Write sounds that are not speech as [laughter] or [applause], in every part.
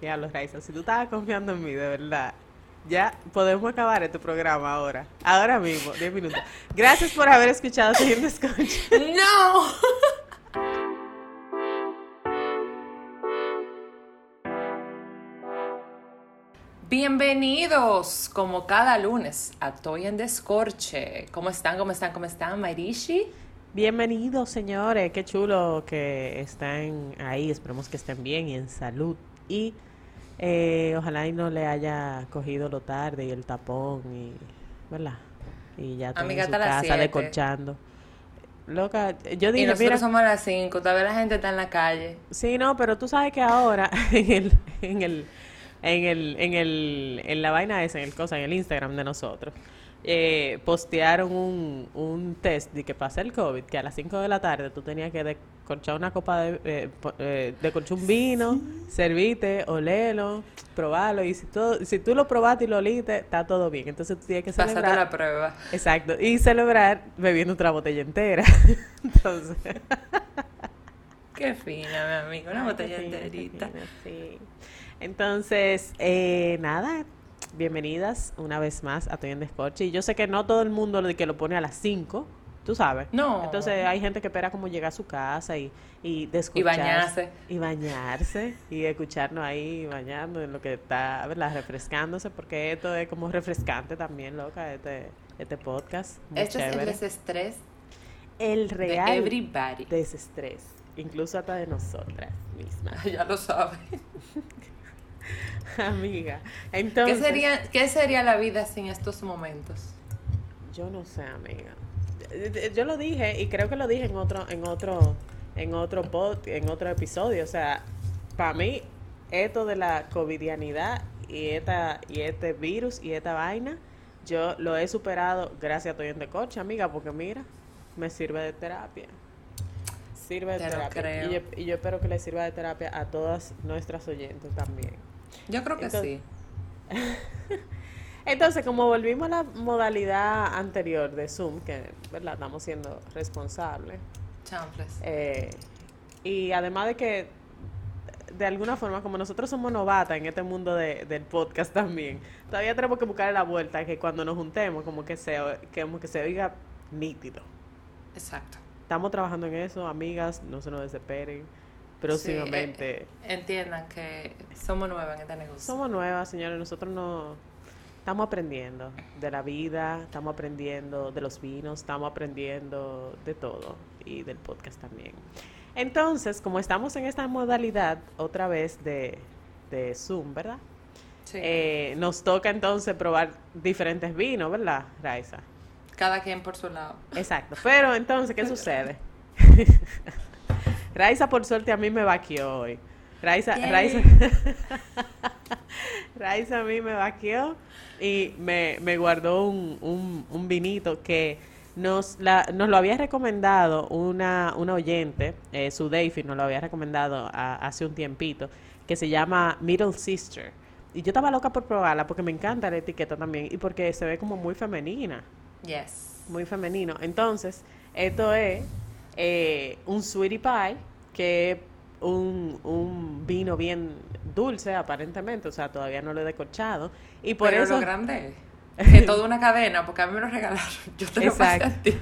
Diablo, Raiza, si tú estabas confiando en mí, de verdad. Ya podemos acabar este programa ahora. Ahora mismo, 10 minutos. Gracias por haber escuchado Siguiente Escucha. [laughs] ¡No! Bienvenidos, como cada lunes, a Toy en Descorche. ¿Cómo están? ¿Cómo están? ¿Cómo están, Mairishi? Bienvenidos, señores. Qué chulo que están ahí. Esperemos que estén bien y en salud. Y eh, ojalá y no le haya cogido lo tarde y el tapón y, ¿verdad? Y ya están en su casa decorchando. Loca, yo dije, y nosotros somos a las 5, todavía la gente está en la calle. Sí, no, pero tú sabes que ahora [laughs] en el, en el en el, en el, en la vaina esa, en el cosa, en el Instagram de nosotros, eh, postearon un, un test de que pasa el COVID, que a las 5 de la tarde tú tenías que decorchar una copa de, eh, eh un vino, servite, olelo, probarlo, y si, todo, si tú lo probaste y lo oliste, está todo bien. Entonces tú tienes que celebrar. Pásate la prueba. Exacto, y celebrar bebiendo otra botella entera. [laughs] Entonces. Qué fina, mi amigo, una botella enterita. sí. Entonces, eh, nada, bienvenidas una vez más a Toy en Descorche. Y yo sé que no todo el mundo lo que lo pone a las 5, tú sabes. No. Entonces hay gente que espera como llegar a su casa y, y Y bañarse. Y bañarse y escucharnos ahí bañando en lo que está, ¿verdad? Refrescándose, porque esto es como refrescante también, loca, este, este podcast. Esto es el desestrés. El real de everybody. desestrés. Incluso hasta de nosotras mismas. [laughs] ya lo sabes. [laughs] [laughs] Amiga, entonces... ¿Qué sería, ¿Qué sería la vida sin estos momentos? Yo no sé, amiga. Yo lo dije y creo que lo dije en otro, en otro, en otro pod, en otro episodio. O sea, para mí, esto de la covidianidad y esta, y este virus y esta vaina, yo lo he superado gracias a Toy de Coche, amiga, porque mira, me sirve de terapia. Sirve de terapia. Y yo, y yo espero que le sirva de terapia a todas nuestras oyentes también. Yo creo que sí. [laughs] Entonces, como volvimos a la modalidad anterior de Zoom, que ¿verdad? estamos siendo responsables. Eh, y además de que, de alguna forma, como nosotros somos novatas en este mundo de, del podcast también, todavía tenemos que buscar la vuelta que cuando nos juntemos, como que se, como que se oiga nítido. Exacto. Estamos trabajando en eso, amigas, no se nos desesperen próximamente. Eh, entiendan que somos nuevas en este negocio. Somos nuevas, señores. Nosotros no estamos aprendiendo de la vida, estamos aprendiendo de los vinos, estamos aprendiendo de todo y del podcast también. Entonces, como estamos en esta modalidad otra vez de, de Zoom, ¿verdad? Sí. Eh, nos toca entonces probar diferentes vinos, ¿verdad, Raiza? Cada quien por su lado. Exacto. Pero entonces, ¿qué sucede? [laughs] Raiza, por suerte, a mí me vaqueó hoy. Raiza, Raiza, [laughs] Raiza a mí me vaqueó y me, me guardó un, un, un, vinito que nos, la, nos lo había recomendado una, una oyente, eh, su Davey nos lo había recomendado hace un tiempito, que se llama Middle Sister. Y yo estaba loca por probarla porque me encanta la etiqueta también y porque se ve como muy femenina. Yes. Muy femenino. Entonces, esto es eh, un sweetie pie, que es un, un, vino bien dulce aparentemente, o sea, todavía no lo he decorchado. Y por Pero eso... lo grande [laughs] es toda una cadena, porque a mí me lo regalaron, [laughs] yo te lo pasé a ti. [laughs]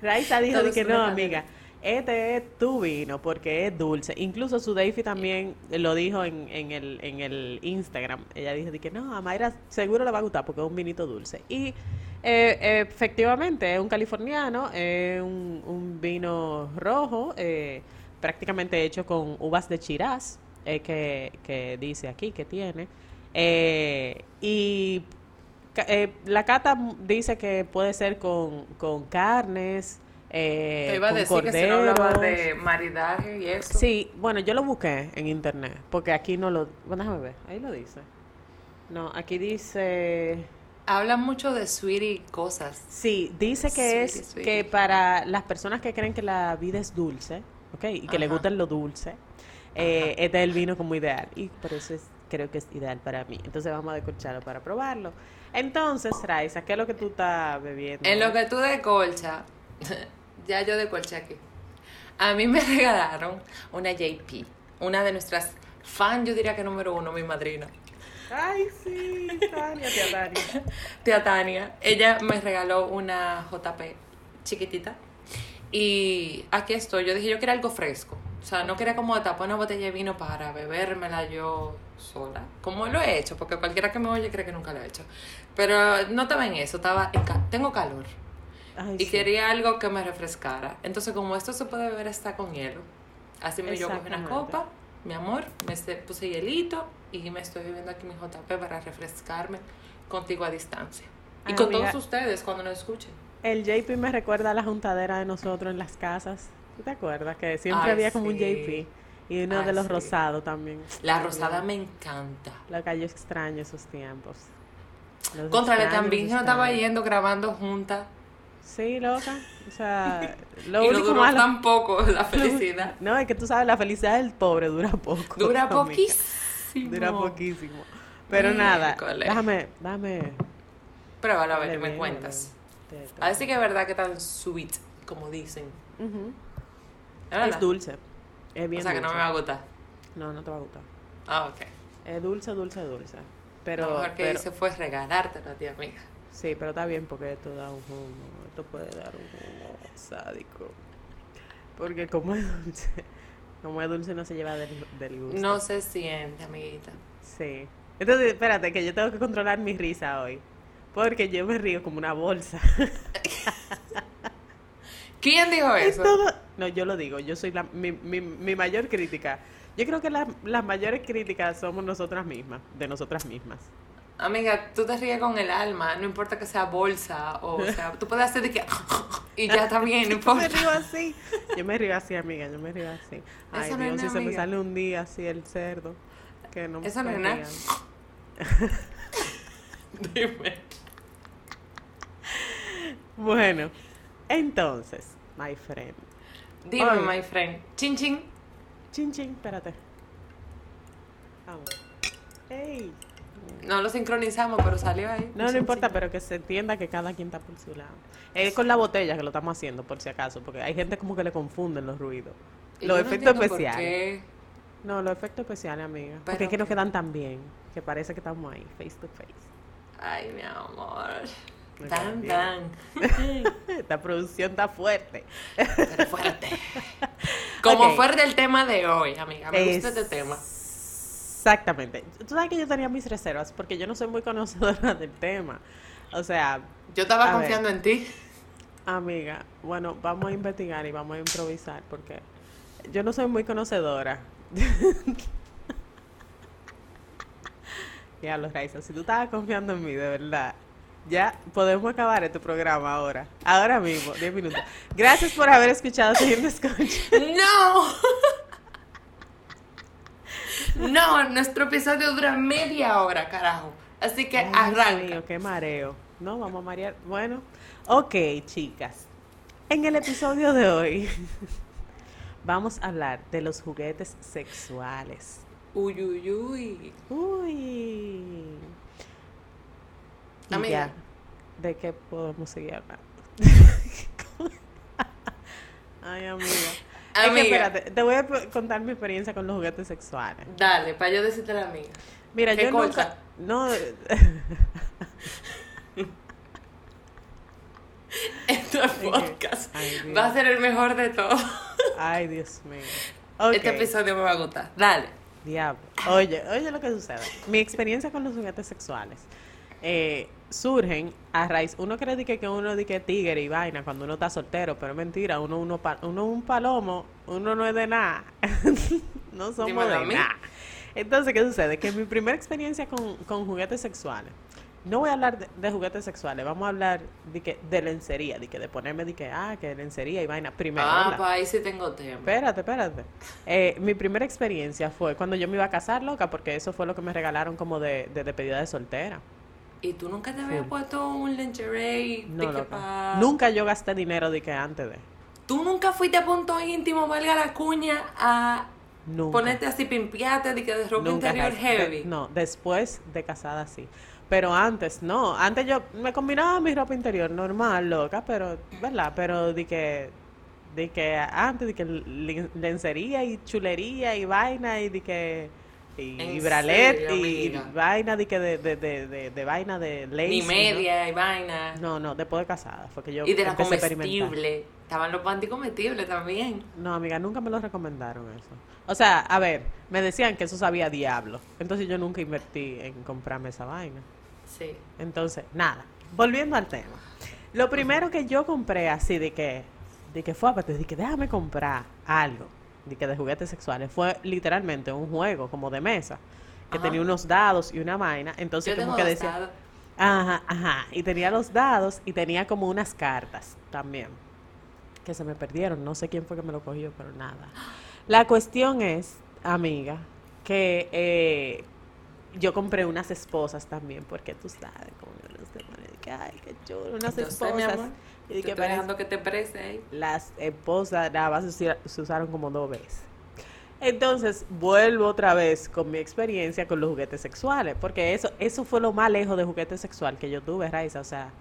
Raiza dijo que no, amiga, este es tu vino porque es dulce. Incluso su Davey también lo dijo en, en, el, en el Instagram. Ella dijo que no, a Mayra seguro le va a gustar porque es un vinito dulce. Y eh, efectivamente, es un californiano, es un, vino rojo, eh, prácticamente hecho con uvas de Chiraz, eh, que, dice aquí que tiene. y la cata dice que puede ser con, con carnes. Te iba a decir que se hablaba de maridaje y eso. Sí, bueno, yo lo busqué en internet, porque aquí no lo... Bueno, déjame ver, ahí lo dice. No, aquí dice... Habla mucho de sweetie cosas. Sí, dice que es que para las personas que creen que la vida es dulce, ¿ok? Y que le gusta lo dulce, eh, este es el vino como ideal. Y por eso es, creo que es ideal para mí. Entonces vamos a decorcharlo para probarlo. Entonces, Raiza, ¿qué es lo que tú estás bebiendo? En lo que tú decolchas, [laughs] ya yo decolché aquí. A mí me [laughs] regalaron una JP, una de nuestras Fan, yo diría que número uno, mi madrina. Ay, sí, Tania, tía Tania. [laughs] Tía Tania. Ella me regaló una JP chiquitita. Y aquí estoy. Yo dije, yo quería algo fresco. O sea, no quería como tapar una botella de vino para bebérmela yo sola. Como lo he hecho, porque cualquiera que me oye cree que nunca lo he hecho. Pero no estaba en eso, estaba en ca- tengo calor. Ay, Y sí. quería algo que me refrescara. Entonces, como esto se puede beber hasta con hielo, así me yo cogí una copa, mi amor, me se- puse hielito y me estoy bebiendo aquí mi JP para refrescarme contigo a distancia. Y Ay, con amiga. todos ustedes cuando nos escuchen. El JP me recuerda a la juntadera de nosotros en las casas. ¿Tú te acuerdas? Que siempre Ay, había como un sí. JP. Y uno Ay, de los sí. rosados también. La Ay, rosada me encanta. Lo que yo extraño esos tiempos. Los Contrale también no estaba yendo grabando juntas. Sí, loca. O sea, [laughs] lo y no duró malo. tampoco la [laughs] felicidad. No, es que tú sabes, la felicidad del pobre dura poco. Dura amiga. Poquísimo. Dura poquísimo. Pero nada, déjame, déjame. Pruébalo a ver, darle ¿qué me cuentas? A ver si que es verdad que tan sweet, como dicen. ¿Es dulce. Es bien O sea que no me va a gustar. No, no te va a gustar. Ah, ok. Es dulce, dulce, dulce. Pero, lo mejor que pero- hice fue regalártelo a ti, amiga. sí, pero está bien porque esto da un jugo. Esto puede dar un jugo sádico. Porque como es dulce, como es dulce no se lleva del, del gusto. No se siente, amiguita. Sí. Entonces, espérate, que yo tengo que controlar mi risa hoy. Porque yo me río como una bolsa. [laughs] ¿Quién dijo Es eso? todo- No, yo lo digo, yo soy la, mi, mi, mi mayor crítica. Yo creo que la- las mayores críticas somos nosotras mismas, de nosotras mismas. Amiga, tú te ríes con el alma, no importa que sea bolsa o, o sea, tú puedes hacer de que [laughs] y ya está bien, no [laughs] Yo importa. me río así. Yo me río así, amiga, yo me río así. Ay, Eso no es Dios, si se me sale un día así el cerdo. Que no Eso no me es nada. rían. [laughs] Dime. Bueno, entonces, my friend. Dime, my friend. Chin chin. Chin, chin, espérate. Vamos. Ey. No lo sincronizamos, pero salió ahí. No, no importa, pero que se entienda que cada quien está por su lado. Es con la botella que lo estamos haciendo, por si acaso, porque hay gente como que le confunden los ruidos. Y Los no efectos especiales. No, los efectos especiales, amiga. Pero Porque es que nos que- quedan tan bien, que parece que estamos ahí, face to face. Ay, mi amor. Me Tan, tan. [laughs] Esta producción está fuerte. Pero fuerte. Como fuerte el tema de hoy, amiga. Me gusta Es- este tema. Exactamente. Tú sabes que yo tenía mis reservas porque yo no soy muy conocedora [laughs] del tema. O sea, Yo estaba ver. confiando en ti. amiga, bueno, vamos a investigar y vamos a improvisar porque yo no soy muy conocedora. [laughs] ya los Raiza, si tú estabas confiando en mí, de verdad, ya podemos acabar este programa ahora. Ahora mismo, 10 minutos. Gracias por haber escuchado Siguiendo Escucha. [laughs] ¡No! No, nuestro episodio dura media hora, carajo. Así que Ay, arranca. mío, qué mareo. No, vamos a marear. Bueno, ok, chicas. En el episodio de hoy [laughs] vamos a hablar de los juguetes sexuales. Uy, uy, uy. Uy. Amiga. ya, ¿de qué podemos seguir hablando? [laughs] Ay, amiga. Es que Amiga. espérate, te voy a contar mi experiencia con los juguetes sexuales. Dale, para yo decirte la amiga. Mira, ¿Qué yo cosa? nunca... No, [laughs] Este podcast Ay, Dios. va a ser el mejor de todos. ay, Dios mío. Este episodio me va a gustar. Dale. Diablo. Oye, oye lo que sucede. Mi experiencia con los juguetes sexuales eh, surgen a raíz. Uno cree de que, que uno dice tigre y vaina cuando uno está soltero, pero es mentira. Uno, uno, uno es un palomo, uno no es de nada. [laughs] no somos de nada. Entonces, ¿qué sucede? Que mi primera experiencia con, con juguetes sexuales. No voy a hablar de, de juguetes sexuales, vamos a hablar de, que, de lencería, de que de ponerme de que, ah, que lencería y vaina. Primero, Ah, ¿verdad? pues ahí sí tengo tema. Espérate, espérate. Eh, mi primera experiencia fue cuando yo me iba a casar, loca, porque eso fue lo que me regalaron como de, de despedida de soltera. ¿Y tú nunca te habías puesto un lingerie? No, de que pa- Nunca yo gasté dinero de que antes de. ¿Tú nunca fuiste a punto íntimo, valga la cuña, a Nunca. ponerte así, pimpiate, de que de ropa Nunca interior heavy? de- no, después de casada sí. Pero antes no. Antes yo me combinaba mi ropa interior normal, loca, pero, ¿verdad? Pero de que. De que antes, de que lencería y chulería y vaina y de que y, ¿En y bralet serio, y, y vaina de que de, de, de, de, vaina de lace. ¿no? media y vaina. No, no, después de casada fue que yo y de la a comestible. Estaban los panty comestibles también. No, amiga, nunca me lo recomendaron eso. O sea, a ver, me decían que eso sabía a diablo. Entonces yo nunca invertí en comprarme esa vaina. Sí. Entonces, nada, volviendo al tema. Lo primero que yo compré así de que, de que fue aparte, de que déjame comprar algo, de que de juguetes sexuales, fue literalmente un juego como de mesa, que Ajá. tenía unos dados y una vaina. Entonces Yo como tengo que decía, dados. ajá, ajá, y tenía los dados y tenía como unas cartas también, que se me perdieron, no sé quién fue que me lo cogió, pero nada. La cuestión es, amiga, que eh, yo compré unas esposas también, porque tú sabes cómo los demonios, de que, ay, qué chulo, unas esposas. Y Te que estoy dejando que te prese ahí. las esposas nada más se, se usaron como dos veces. Entonces, vuelvo otra vez con mi experiencia con los juguetes sexuales, porque eso eso fue lo más lejos de juguete sexual que yo tuve, Raiza, o sea,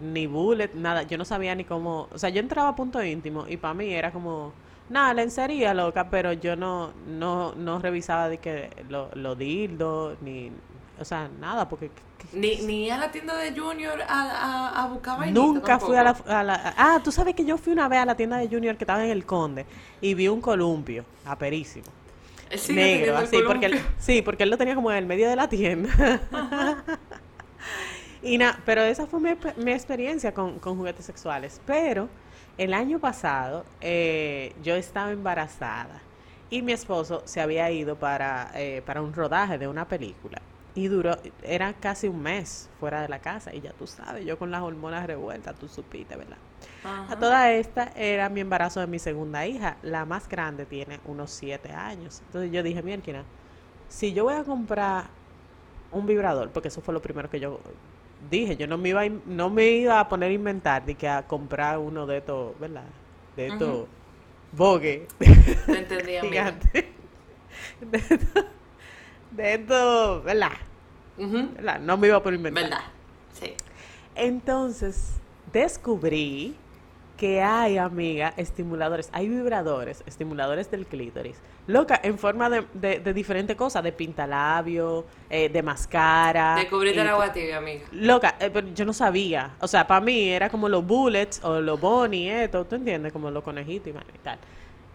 ni bullet, nada, yo no sabía ni cómo, o sea, yo entraba a punto íntimo y para mí era como, nada, lencería loca, pero yo no no no revisaba de que lo, lo dildo ni o sea, nada, porque Ni, ni a la tienda de Junior a, a, a buscar vainita Nunca fui a la, a la- Ah, tú sabes que yo fui una vez a la tienda de Junior que estaba en el Conde y vi un columpio, aperísimo. Sigue negro, así, porque él, sí, porque él lo tenía como en el medio de la tienda. [laughs] y nada, pero esa fue mi, mi experiencia con, con juguetes sexuales. Pero el año pasado eh, yo estaba embarazada y mi esposo se había ido para, eh, para un rodaje de una película. Y duró, era casi un mes fuera de la casa. Y ya tú sabes, yo con las hormonas revueltas, tú supiste, ¿verdad? Ajá. A toda esta era mi embarazo de mi segunda hija. La más grande tiene unos siete años. Entonces yo dije, mierda, si yo voy a comprar un vibrador, porque eso fue lo primero que yo dije, yo no me iba a, no me iba a poner a inventar de que a comprar uno de estos, ¿verdad? De estos bogue Te entendí, amiga. [laughs] gigantes. De estos, de estos, ¿verdad? ¿verdad? No me iba a poner a inventar. ¿Verdad? Sí. Entonces, descubrí que hay, amiga, estimuladores, hay vibradores, estimuladores del clítoris, loca, en forma de, de, de diferentes cosas, de pintalabio, eh, de mascara. Descubriste el to- agua tibia, amiga. Loca, eh, pero yo no sabía. O sea, para mí era como los bullets o los bonnie, esto, ¿tú entiendes? Como los conejitos y tal.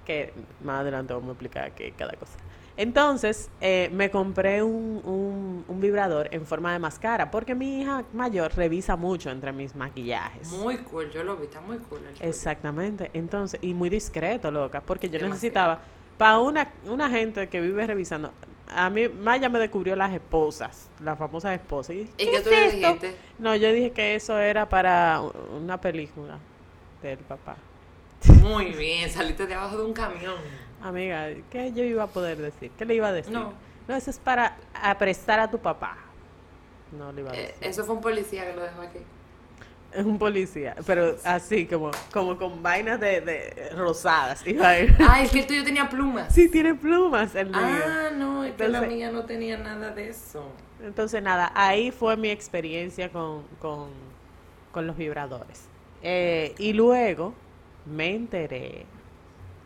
Que más adelante vamos a explicar que cada cosa. Entonces, eh, me compré un, un, un vibrador en forma de máscara porque mi hija mayor revisa mucho entre mis maquillajes. Muy cool, yo lo vi, está muy cool. el. Exactamente. Entonces, y muy discreto, loca, porque yo Demasiado. necesitaba, para una, una gente que vive revisando, a mí Maya me descubrió las esposas, las famosas esposas. Y, ¿Y ¿qué es tú esto? dijiste? No, yo dije que eso era para una película del papá. Muy bien, saliste debajo de un camión. Amiga, ¿qué yo iba a poder decir? ¿Qué le iba a decir? No. No, eso es para aprestar a tu papá. No le iba a Eh, decir. eso fue un policía que lo dejó aquí. Es un policía, pero así como, como con vainas de, de rosadas. iba a ir. Ah, es que el tuyo tenía plumas. Sí, tiene plumas el mío. Ah, no, es que la mía no tenía nada de eso. Entonces, nada, ahí fue mi experiencia con, con, con los vibradores. Eh, y luego me enteré.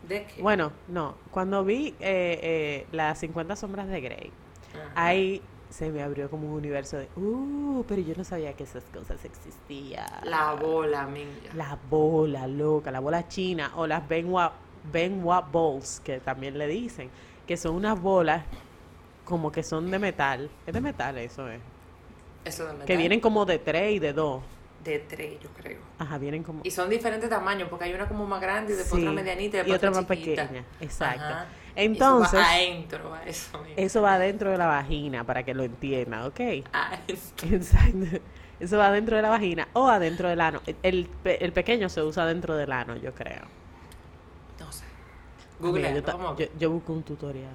¿De qué? Bueno, no, cuando vi eh, eh, las 50 sombras de Grey, Ajá. ahí se me abrió como un universo de, uh, pero yo no sabía que esas cosas existían. La bola, amiga. La bola loca, la bola china o las Benwa, Benwa Balls, que también le dicen, que son unas bolas como que son de metal. Es de metal eso es. Eso de metal. Que vienen como de tres y de dos. De tres, yo creo. Ajá, vienen como... Y son diferentes tamaños, porque hay una como más grande y después Sí, otra medianita y y después otra otra más chiquita. pequeña, exacto. Ajá. Entonces- Eso va adentro, a eso. va dentro de la vagina, para que lo entiendan, ¿ok? Adentro. Exacto. Eso va dentro de la vagina o adentro del ano. El, el pe- el pequeño se usa dentro del ano, yo creo. No sé. Amiga, Google, yo, yo, busco un tutorial.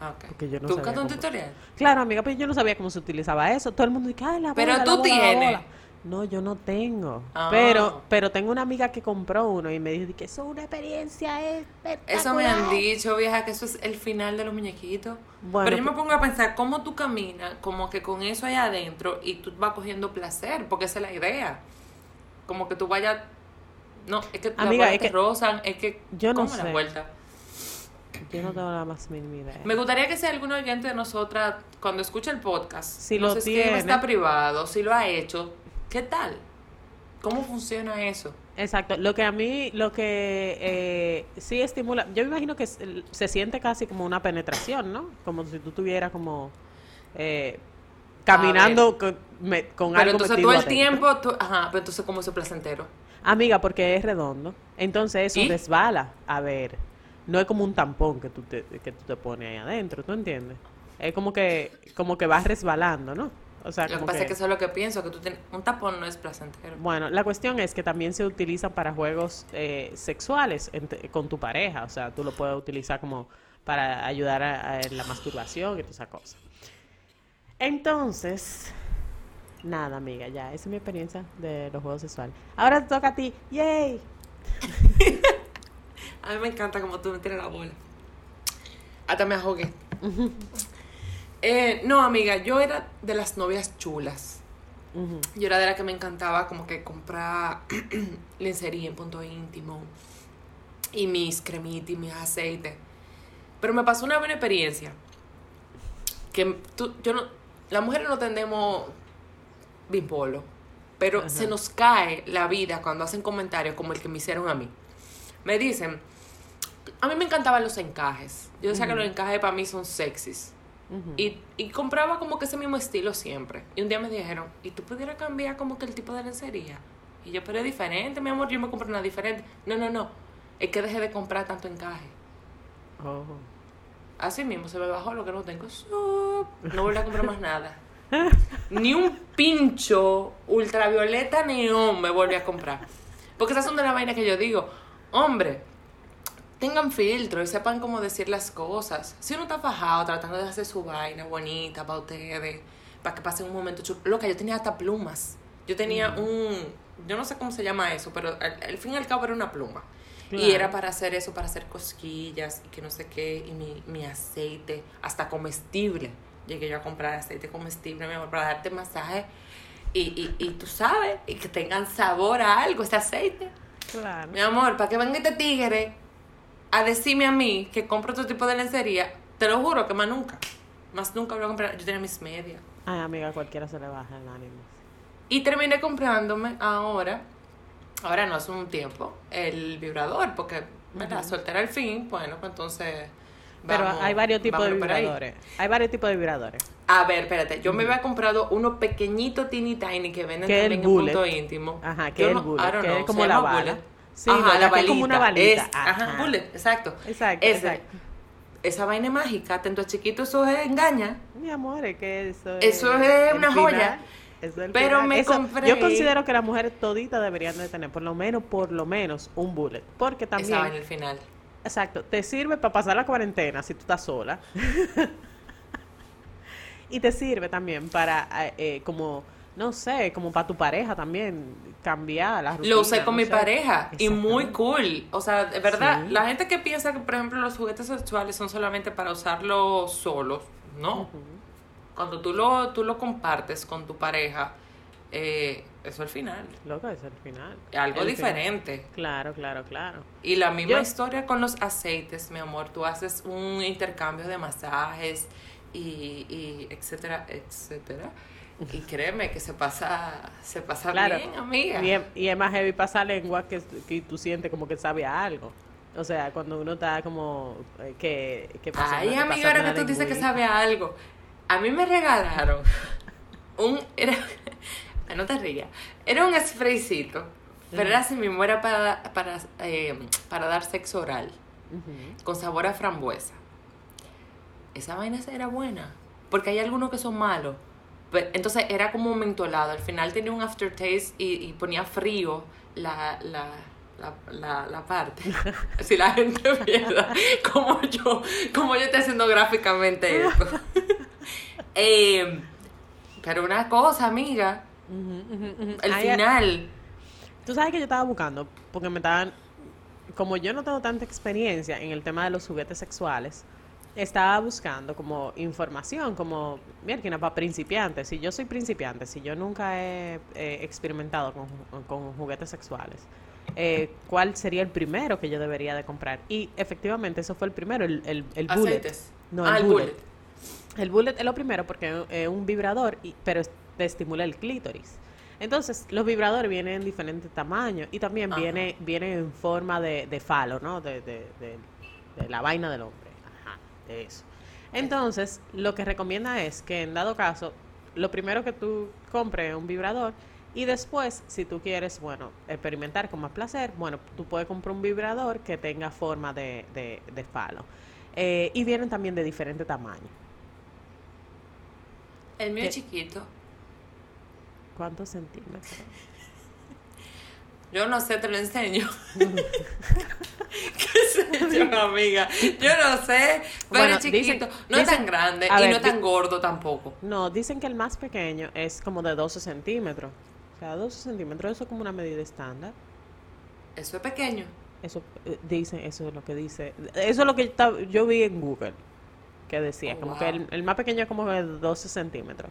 Ah, porque yo no ¿Tú sabía un tutorial? Claro, amiga, pero yo no sabía cómo se utilizaba eso. Todo el mundo dice, ay, la bola, Pero la tú la tienes. bola". No, yo no tengo. Ah. Pero pero tengo una amiga que compró uno y me dijo que eso es una experiencia espectacular. Eso me han dicho, vieja, que eso es el final de los muñequitos. Bueno, Pero yo me pues- pongo a pensar cómo tú caminas, como que con eso allá adentro y tú vas cogiendo placer, porque esa es la idea. Como que tú vayas. No, es que Amiga, las es te que rozan, es que. yo no ¿Cómo la sé. vuelta? Yo no tengo la más mínima idea. Me gustaría que sea algún oyente de nosotras, cuando escuche el podcast, Si nos lo tiene. está privado, si lo ha hecho, ¿qué tal? ¿Cómo funciona eso? Exacto. Lo que a mí, lo que eh, sí estimula, yo me imagino que se, se siente casi como una penetración, ¿no? Como si tú estuvieras como eh, caminando con, me- con Pero algo entonces metido todo el tiempo, tú- ajá, pero entonces como ese placentero. Amiga, porque es redondo. Entonces eso ¿Y? resbala. A ver, no es como un tampón que tú te, que tú te pones ahí adentro, ¿tú entiendes? Es como que, como que vas resbalando, ¿no? O sea, Lo que pasa que- es que eso es lo que pienso, que tú tienes, un tapón no es placentero. Bueno, la cuestión es que también se utilizan para juegos eh, sexuales con tu pareja. O sea, tú lo puedes utilizar como para ayudar a, a la masturbación y todas esas cosas. Entonces, nada, amiga, ya. Esa es mi experiencia de los juegos sexuales. Ahora te toca a ti. ¡Yay! [laughs] A mí me encanta como tú me tiras la bola. Hasta me ahogué. [laughs] Eh, no, amiga, yo era de las novias chulas. Yo era de la que me encantaba como que comprar [clears throat] lencería en punto íntimo y mis cremitas y mis aceites. Pero me pasó una buena experiencia. Que tú, yo no, las mujeres no tendemos bimpolo, pero se nos cae la vida cuando hacen comentarios como el que me hicieron a mí. Me dicen, a mí me encantaban los encajes. Yo decía que los encajes para mí son sexys. Y, y compraba como que ese mismo estilo siempre. Y un día me dijeron, ¿y tú pudieras cambiar como que el tipo de lencería? Y yo, pero es diferente, mi amor, yo me compré una diferente. No, no, no. Es que dejé de comprar tanto encaje. Oh. Así mismo se me bajó lo que no tengo. Sup. No volví a comprar más nada. [laughs] Ni un pincho ultravioleta neón me volví a comprar. Porque esas son de las vainas que yo digo. Hombre, tengan filtro y sepan cómo decir las cosas. Si uno está fajado tratando de hacer su vaina bonita para ustedes, para que pasen un momento chulo. Loca, yo tenía hasta plumas. Yo tenía un. Yo no sé cómo se llama eso, pero al, al fin y al cabo era una pluma. Y era para hacer eso, para hacer cosquillas y que no sé qué, y mi, mi aceite, hasta comestible. Llegué yo a comprar aceite comestible, mi amor, para darte masaje. Y, y, y tú sabes, y que tengan sabor a algo, ese aceite. Claro. Mi amor, para que venga este tigre a decirme a mí que compro otro tipo de lencería, te lo juro que más nunca. Más nunca voy a comprar. Yo tenía mis medias. Ay, amiga, cualquiera se le baja el ánimo. Y terminé comprándome ahora, ahora no hace un tiempo, el vibrador, porque, ¿verdad? Soltera al fin, bueno, pues entonces. Pero hay varios tipos de vibradores. Hay varios tipos de vibradores. A ver, espérate, yo me había comprado uno pequeñito, teeny tiny, que venden también en punto íntimo. Ajá, que es no- el bullet, I don't que know, es como la bala. bullet. Sí, ajá, la Que es como una balita. Es- ajá, Ajá. bullet, exacto. Exacto, Ese- exacto. Esa vaina es mágica, atento chiquito, eso es engaña. Mi amor, es que eso es. Eso es el una final. joya. Es el Pero final. me Eso- compré- Yo considero que las mujeres toditas deberían de tener por lo menos, por lo menos, un bullet. Porque Esa también. vaina al final. Exacto, te sirve para pasar la cuarentena si tú estás sola. [laughs] y te sirve también para, eh, eh, como, no sé, como para tu pareja también, cambiar la rutina. Lo usé con no mi sé. pareja y muy cool. O sea, de verdad, Sí. la gente que piensa que, por ejemplo, los juguetes sexuales son solamente para usarlos solos, no. Cuando tú lo, tú lo compartes con tu pareja, eh, eso al final. Loco, es el final. Algo El final. diferente. Claro, claro, claro. Y la misma Yo- historia con los aceites, mi amor. Tú haces un intercambio de masajes y, y etcétera, etcétera. Y créeme que se pasa, se pasa Claro. bien, amiga. Y es, y es más heavy pasar lengua que, que tú sientes como que sabe a algo. O sea, cuando uno está como eh, que, que pasa- Ay, amiga, pasa ahora que tú dices que sabe a algo. A mí me regalaron un. Era, [laughs] no te rías. Era un spraycito. Pero era así mismo, era para, para, eh, para dar sexo oral. Con sabor a frambuesa. Esa vaina era buena. Porque hay algunos que son malos. Pe- Entonces era como mentolado. Al final tenía un aftertaste y, y ponía frío la, la, la, la, la parte. [laughs] si la gente viera como yo, como yo estoy haciendo gráficamente esto. [laughs] Eh, pero una cosa, amiga. El Ay, final. Tú sabes que yo estaba buscando, porque me estaban, como yo no tengo tanta experiencia en el tema de los juguetes sexuales, estaba buscando como información, como, mira, para principiantes. Si yo soy principiante, si yo nunca he eh, experimentado con, con juguetes sexuales, eh, cuál sería el primero que yo debería de comprar. Y efectivamente, eso fue el primero, el, el, el bullet. No, Ah, el el bullet. bullet. El bullet es lo primero porque es un vibrador, y- pero te estimula el clítoris. Entonces, los vibradores vienen en diferentes tamaños y también Ajá. viene, viene en forma de, de falo, ¿no? De, de- de- de la vaina del hombre. Eso. Entonces, lo que recomienda es que en dado caso, lo primero que tú compres es un vibrador y después, si tú quieres, bueno, experimentar con más placer, bueno, tú puedes comprar un vibrador que tenga forma de, de- de falo. Eh, y vienen también de diferente tamaño. El mío es chiquito. ¿Cuántos centímetros? Yo no sé, te lo enseño. [laughs] [laughs] ¿Qué sé yo, amiga? Yo no sé, pero Bueno, chiquito. dicen- no es dicen- tan grande y ver, no tan gordo tampoco. No, dicen que el más pequeño es como de 12 centímetros. O sea, 12 centímetros, eso es como una medida estándar. Eso es pequeño. Eso eh, dicen, eso es lo que dice. Eso es lo que yo, vi en Google, que decía, Oh, como wow. que el, el más pequeño es como de 12 centímetros.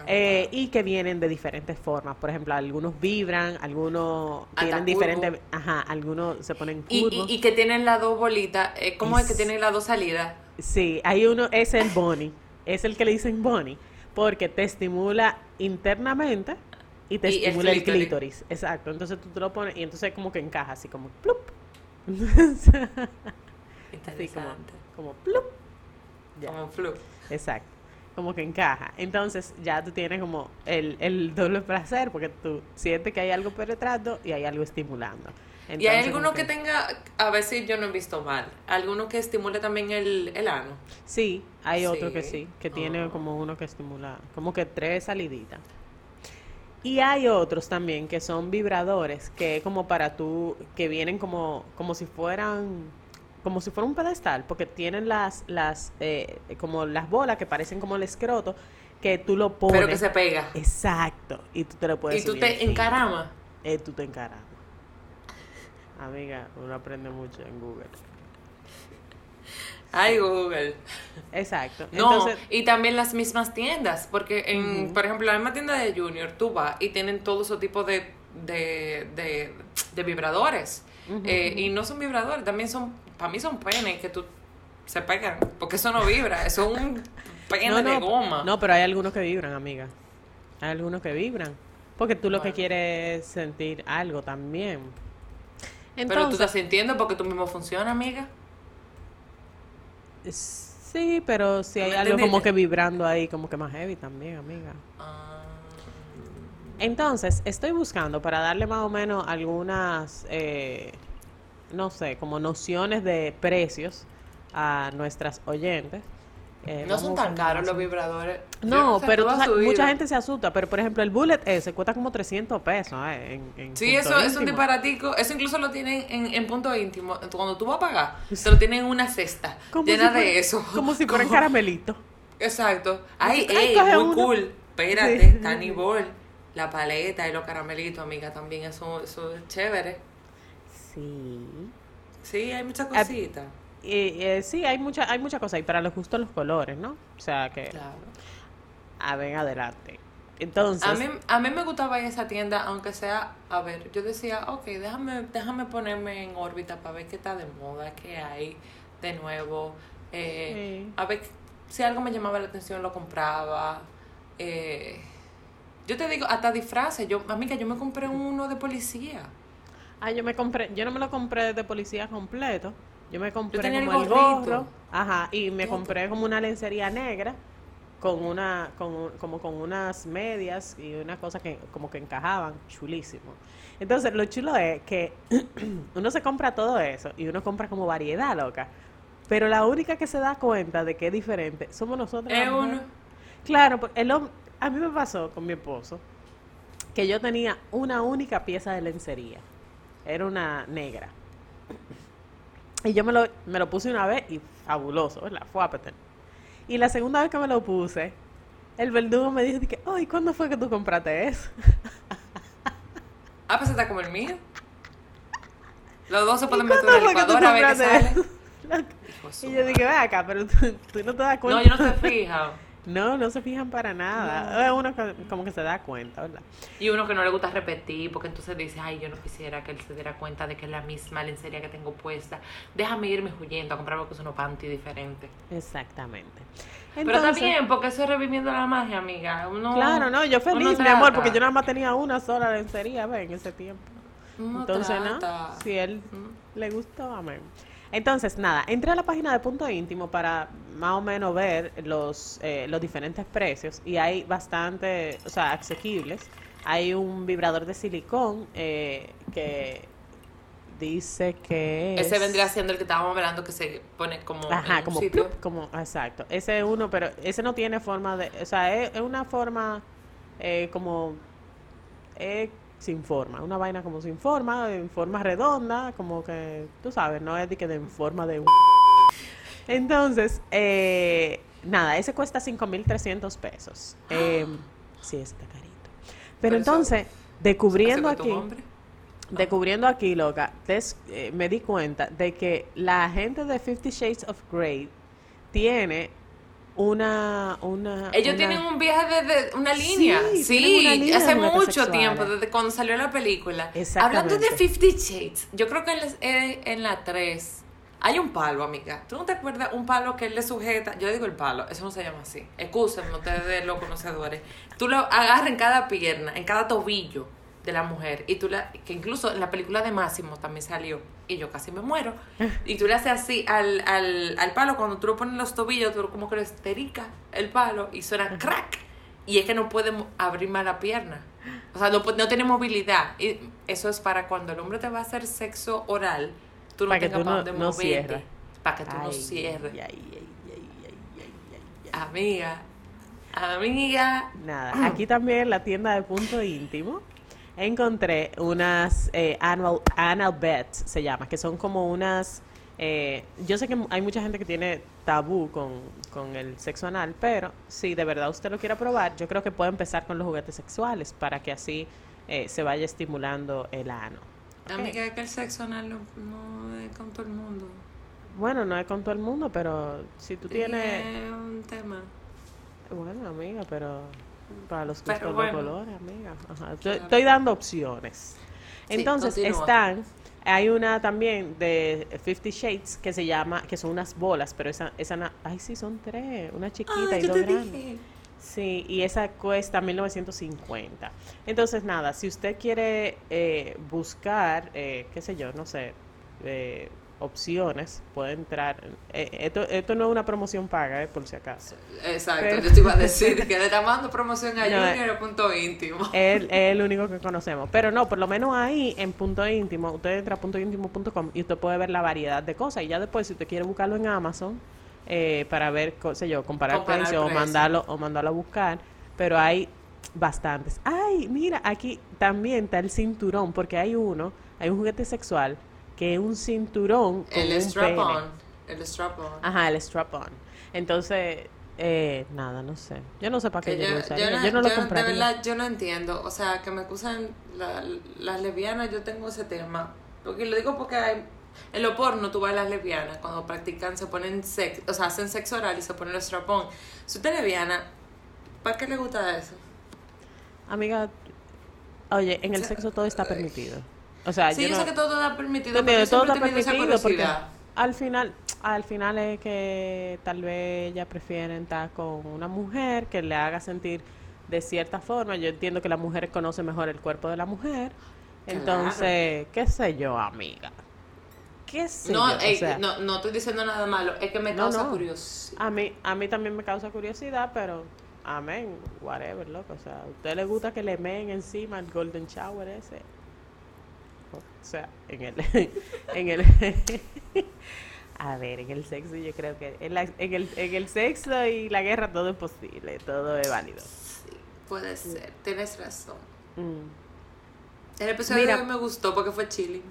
Ah, Eh, y que vienen de diferentes formas. Por ejemplo, algunos vibran, algunos tienen diferentes... Ajá, algunos se ponen Y, curvos. y, y que tienen las dos bolitas. eh, ¿Cómo es que tienen las dos salidas? Sí, hay uno, es el Bonnie, es el que le dicen Bonnie, porque te estimula internamente y te Y estimula el clítoris. clítoris. Exacto, entonces tú te lo pones y entonces como que encaja así como plup. [laughs] así como, como plup. Ya, Como flu. exacto. Como que encaja. Entonces ya tú tienes como el, el doble placer porque tú sientes que hay algo penetrando y hay algo estimulando. y hay alguno como que tenga, a ver si yo no he visto mal, alguno que estimule también el, el ano. Sí, hay otro que Sí. que tiene Ah. como uno que estimula, como que tres saliditas. Y hay otros también que son vibradores, que es como para tú, que vienen como, como si fueran, como si fuera un pedestal, porque tienen las, las, eh, como las bolas que parecen como el escroto, que tú lo pones. Pero que se pega. Exacto, y tú te lo puedes Y tú te encaramas. Eh, tú te encaramas. Amiga, uno aprende mucho en Google. Ay, Google. Exacto. No, Entonces, y también las mismas tiendas, porque en, por ejemplo, la misma tienda de Junior, tú vas y tienen todo ese tipo de, de, de, de vibradores. Eh, y no son vibradores, también son, para mí son penes que tú se pegan, porque eso no vibra, eso es un pene de goma. No, pero hay algunos que vibran, amiga. Hay algunos que vibran. Porque tú lo que quieres es sentir algo también. pero tú Entonces, estás sintiendo porque tú mismo funciona, amiga. sí, pero si hay ¿Me algo como que vibrando ahí, como que más heavy también, amiga. Ah, Entonces, estoy buscando para darle más o menos algunas, eh, no sé, como nociones de precios a nuestras oyentes. Eh, no son tan caros los vibradores. No, pero tú mucha gente se asusta, pero por ejemplo el bullet ese cuesta como 300 pesos eh, en, en Sí, eso es un disparatico. Eso incluso lo tienen en, en punto íntimo. Cuando tú vas a pagar, te lo tienen en una cesta llena si fuera- de eso. Como si [laughs] fuera caramelito. Exacto. Ay, Ay, ey, muy uno. cool. Espérate, Sí. Ball. La paleta y los caramelitos, amiga, también eso, eso es chévere. Sí. Sí, hay muchas Ah, cositas. Y, eh, sí, hay mucha, hay muchas cosas. Y para los gustos los colores, ¿no? O sea que, Claro. a ver, adelante. Entonces, A mí, a mí me gustaba ir a esa tienda, aunque sea, a ver, yo decía, ok, déjame, déjame ponerme en órbita para ver qué está de moda, qué hay de nuevo. eh, Sí. A ver si algo me llamaba la atención, lo compraba. eh, yo te digo, hasta disfraces. Yo, amiga, yo me compré uno de policía. Ah, yo me compré, yo no me lo compré de policía completo. Yo me compré tenía el como el gorrito. gorro. Ajá, y me compré como una lencería negra con una, con, como con unas medias y una cosa que como que encajaban, chulísimo. Entonces, lo chulo es que [clears throat] uno se compra todo eso y uno compra como variedad, loca. Pero la única que se da cuenta de que es diferente somos nosotros. Es uno. Claro, porque el a mí me pasó con mi esposo que yo tenía una única pieza de lencería. Era una negra. Y yo me lo, me lo puse una vez y fabuloso, ¿verdad? Fue apetente. Y la segunda vez que me lo puse, el verdugo me dijo, que, ay, ¿cuándo fue que tú compraste eso? Ah, pues está como el mío. Los dos se ¿Y pueden meter en la licuadora a ver qué sale. Y yo dije, ve acá, pero tú, tú no te das cuenta. No, yo no te fijas. No, no se fijan para nada. Es Uno que- como que se da cuenta, ¿verdad? Y uno que no le gusta repetir, porque entonces dice, ay, yo no quisiera que él se diera cuenta de que es la misma lencería que tengo puesta. Déjame irme huyendo a comprar algo que es unos panty diferente. Exactamente. Pero también, porque eso es reviviendo la magia, amiga. Uno, Claro, no, yo feliz, mi amor, porque yo nada más tenía una sola lencería, ve, en ese tiempo. Uno Entonces, trata. ¿no? Si él le gustó, amén. Entonces, nada, entré a la página de Punto Íntimo para más o menos ver los, eh, los diferentes precios y hay bastante, o sea, asequibles. Hay un vibrador de silicón eh, que dice que es... Ese vendría siendo el que estábamos hablando que se pone como en Ajá, un como, sitio. plup, como, exacto. Ese es uno, pero ese no tiene forma de, o sea, es, es una forma eh, como, es sin forma, una vaina como sin forma, en forma redonda, como que, tú sabes, no es de que de en forma de un... [laughs] Entonces, eh, nada, ese cuesta 5.300 pesos. [gasps] Eh, sí, está carito. Pero entonces, descubriendo aquí... Descubriendo aquí, loca, des- eh, me di cuenta de que la gente de Fifty Shades of Grey tiene una... una Ellos una- tienen un viaje de, una línea. Sí, Sí, tienen una línea de hace mucho tiempo, desde cuando salió la película. Exactamente. Hablando de Fifty Shades, yo creo que en, las- eh, en la 3 hay un palo, amiga. ¿Tú no te acuerdas un palo que él le sujeta? Yo digo el palo, eso no se llama así. Excúsenme ustedes los conocedores. Tú lo agarras en cada pierna, en cada tobillo de la mujer. Y tú la, que incluso en la película de Máximo también salió. Y yo casi me muero. [laughs] Y tú le haces así al, al, al palo, cuando tú lo pones en los tobillos, tú como que lo esterica el palo y suena crack. Y es que no puede abrir más la pierna. O sea, no, no tiene movilidad. Y eso es para cuando el hombre te va a hacer sexo oral, tú no Para tengas para no- dónde no moverte. cierres. Para que tú no cierres. ay, ay. Amiga. Amiga. Nada, aquí también la tienda de Punto Íntimo [laughs] encontré unas eh, anal, anal beds, se llama, que son como unas... eh, yo sé que hay mucha gente que tiene tabú con, con el sexo anal, pero si de verdad usted lo quiere probar, yo creo que puede empezar con los juguetes sexuales para que así eh, se vaya estimulando el ano. Ok. Amiga, es que el sexo anal no, no es con todo el mundo. Bueno, no es con todo el mundo, pero si tú tienes... Es un tema. Bueno, amiga, pero para los Pero gustos bueno. los colores, amiga. Ajá. Estoy, dando opciones. Entonces están, hay una también de Fifty Shades que se llama, que son unas bolas, pero esa, esa, ay sí, son tres, una chiquita y yo dos te grandes. dije. Sí, y esa cuesta 1950. Entonces, nada, si usted quiere eh, buscar, eh, qué sé yo, no sé, eh, opciones, puede entrar. eh, esto, esto no es una promoción paga, eh, por si acaso. Exacto, Pero- yo te iba a [laughs] decir que le está dando promoción a No, Junior a punto íntimo. Es, es el único que conocemos. Pero no, por lo menos ahí en punto íntimo, usted entra a puntoíntimo.com y usted puede ver la variedad de cosas. Y ya después, si usted quiere buscarlo en Amazon, eh, para ver, qué sé yo, comparar, Comparar precios o precio. mandarlo, o mandarlo a buscar. Pero hay bastantes. Ay, mira, aquí también está el cinturón, porque hay uno, hay un juguete sexual que un cinturón con El strap-on. El strap-on. Ajá, el strap-on. Entonces, eh, nada, no sé. Yo no sé para qué yo, yo, yo no, Yo no lo compraría. De verdad, yo no entiendo. O sea, que me acusan la- las lesbianas, yo tengo ese tema. Porque lo digo porque hay, en lo porno tú vas a las lesbianas, cuando practican, se ponen sex, o sea, hacen sexo oral y se ponen el strap-on. Si usted es lesbiana, ¿para qué le gusta eso? Amiga, oye, en el O sea, sexo todo está permitido. O sea, sí, yo yo no, sé que todo está permitido, pero todo está permitido porque al final, al final es que tal vez ellas prefieren estar con una mujer que le haga sentir de cierta forma. Yo entiendo que la mujer conoce mejor el cuerpo de la mujer. Entonces, qué sé yo, amiga. ¿Qué sé No, yo? O ey, sea, no, no estoy diciendo nada malo, es que me No, causa no. curiosidad. A mí, a mí también me causa curiosidad, pero amén, whatever, loco. O sea, ¿a usted le gusta que le meen encima el golden shower ese? O sea, en el, [laughs] en el, [laughs] a ver, en el sexo yo creo que, en, la- en el, en el sexo y la guerra todo es posible, todo es válido. Sí, puede ser, tienes razón. Mm. El episodio Mira. de hoy me gustó porque fue chilling.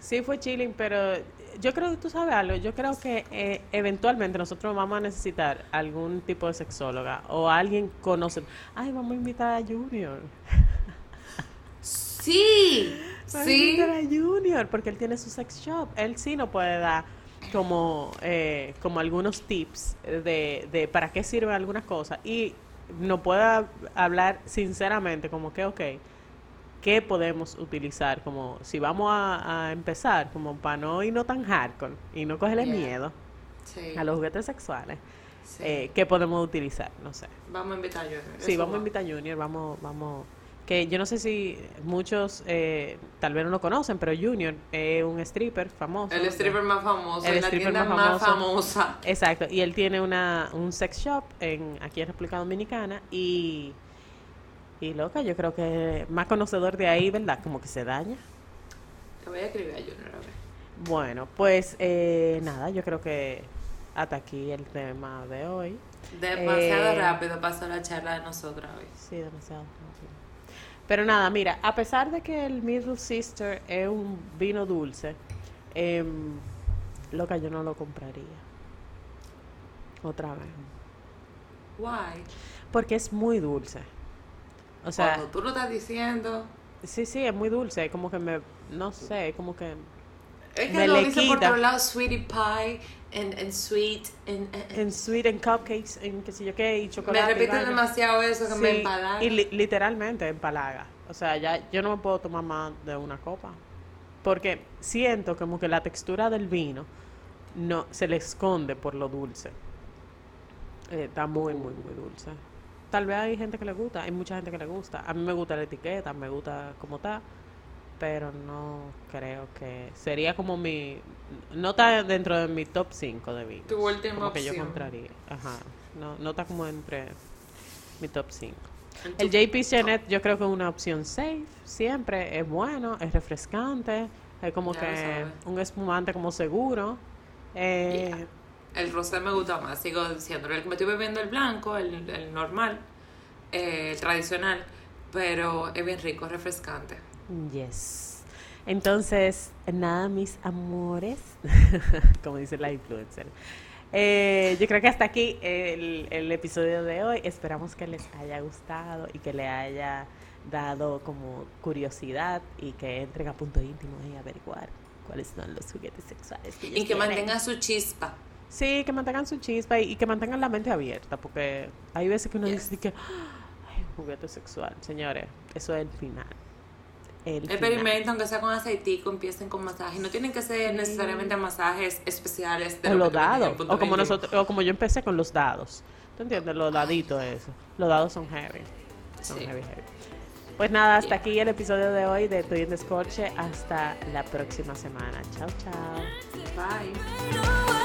Sí fue chilling, pero yo creo que tú sabes algo, yo creo que eh, eventualmente nosotros vamos a necesitar algún tipo de sexóloga o alguien conoce. Ay, vamos a invitar a Junior. Sí, Sí. a Junior porque él tiene su sex shop. Él sí nos puede dar como, eh, como algunos tips de, de para qué sirven algunas cosas y nos pueda hablar sinceramente como que, ok, ¿qué podemos utilizar? Como si vamos a, a empezar, como para no ir no tan hardcore y no cogerle Yeah. miedo Sí. a los juguetes sexuales, Sí. eh, ¿qué podemos utilizar? No sé. Vamos a invitar a Junior. Sí, eso vamos a invitar a Junior, vamos, vamos. Que yo no sé si muchos eh, tal vez no lo conocen, pero Junior es un stripper famoso. El stripper más famoso, El en la stripper tienda más más, famoso. famosa. Exacto, y él tiene una, un sex shop en, aquí en República Dominicana y, y loca, yo creo que más conocedor de ahí, ¿verdad? Como que se daña. Te voy a escribir a Junior a ver. Bueno, pues eh, nada, yo creo que hasta aquí el tema de hoy. Demasiado Eh, rápido pasó la charla de nosotros hoy. Sí, demasiado. rápido. Pero nada, mira, a pesar de que el Middle Sister es un vino dulce, em, loca, yo no lo compraría. Otra vez. Why? Porque es muy dulce. O sea, Cuando tú lo estás diciendo, sí, sí, es muy dulce. Como que me, no sé, como que es que Me lo le dicen por todos lados, sweetie pie, and, and sweet, and, and- en sweet, en cupcakes, en qué sé yo qué, y me chocolate. y repiten demasiado eso que me empalaga. Y li- literalmente empalaga. O sea, ya yo no me puedo tomar más de una copa. Porque siento como que la textura del vino no se le esconde por lo dulce. Eh, está muy, muy, muy dulce. Tal vez hay gente que le gusta, hay mucha gente que le gusta. A mí me gusta la etiqueta, me gusta cómo está, pero no creo que sería como mi no está dentro de mi top 5 de vinos. Tu última como que yo compraría. Ajá. No, no está como entre mi top 5. En El JP Chenet yo creo que es una opción safe, siempre es bueno, es refrescante, es como Ya que un espumante como seguro. Eh, Yeah. El rosé me gusta más, sigo diciendo. El que me estoy bebiendo el blanco, el, el normal, eh, el tradicional, pero es bien rico, refrescante. Yes. Entonces, nada, mis amores, [laughs] como dice la influencer. Eh, yo creo que hasta aquí el, el episodio de hoy. Esperamos que les haya gustado y que le haya dado como curiosidad y que entren a punto íntimo y averiguar cuáles son los juguetes sexuales que Y que tienen. mantenga su chispa. Sí, que mantengan su chispa y, y que mantengan la mente abierta, porque hay veces que uno Yes. dice que, ay, un juguete sexual, señores, eso es el final. El. Experimenten, aunque sea con aceitico, empiecen con masajes. No tienen que ser Sí. necesariamente masajes especiales. de O lo los dados, o como 21. nosotros, o como yo empecé con los dados. ¿Tú entiendes? Los daditos eso. Los dados son heavy. Son Sí. heavy, heavy. Pues nada, hasta Yeah. aquí el episodio de hoy de Estoy en Descorche. Hasta la próxima semana. Chao, chao. Bye.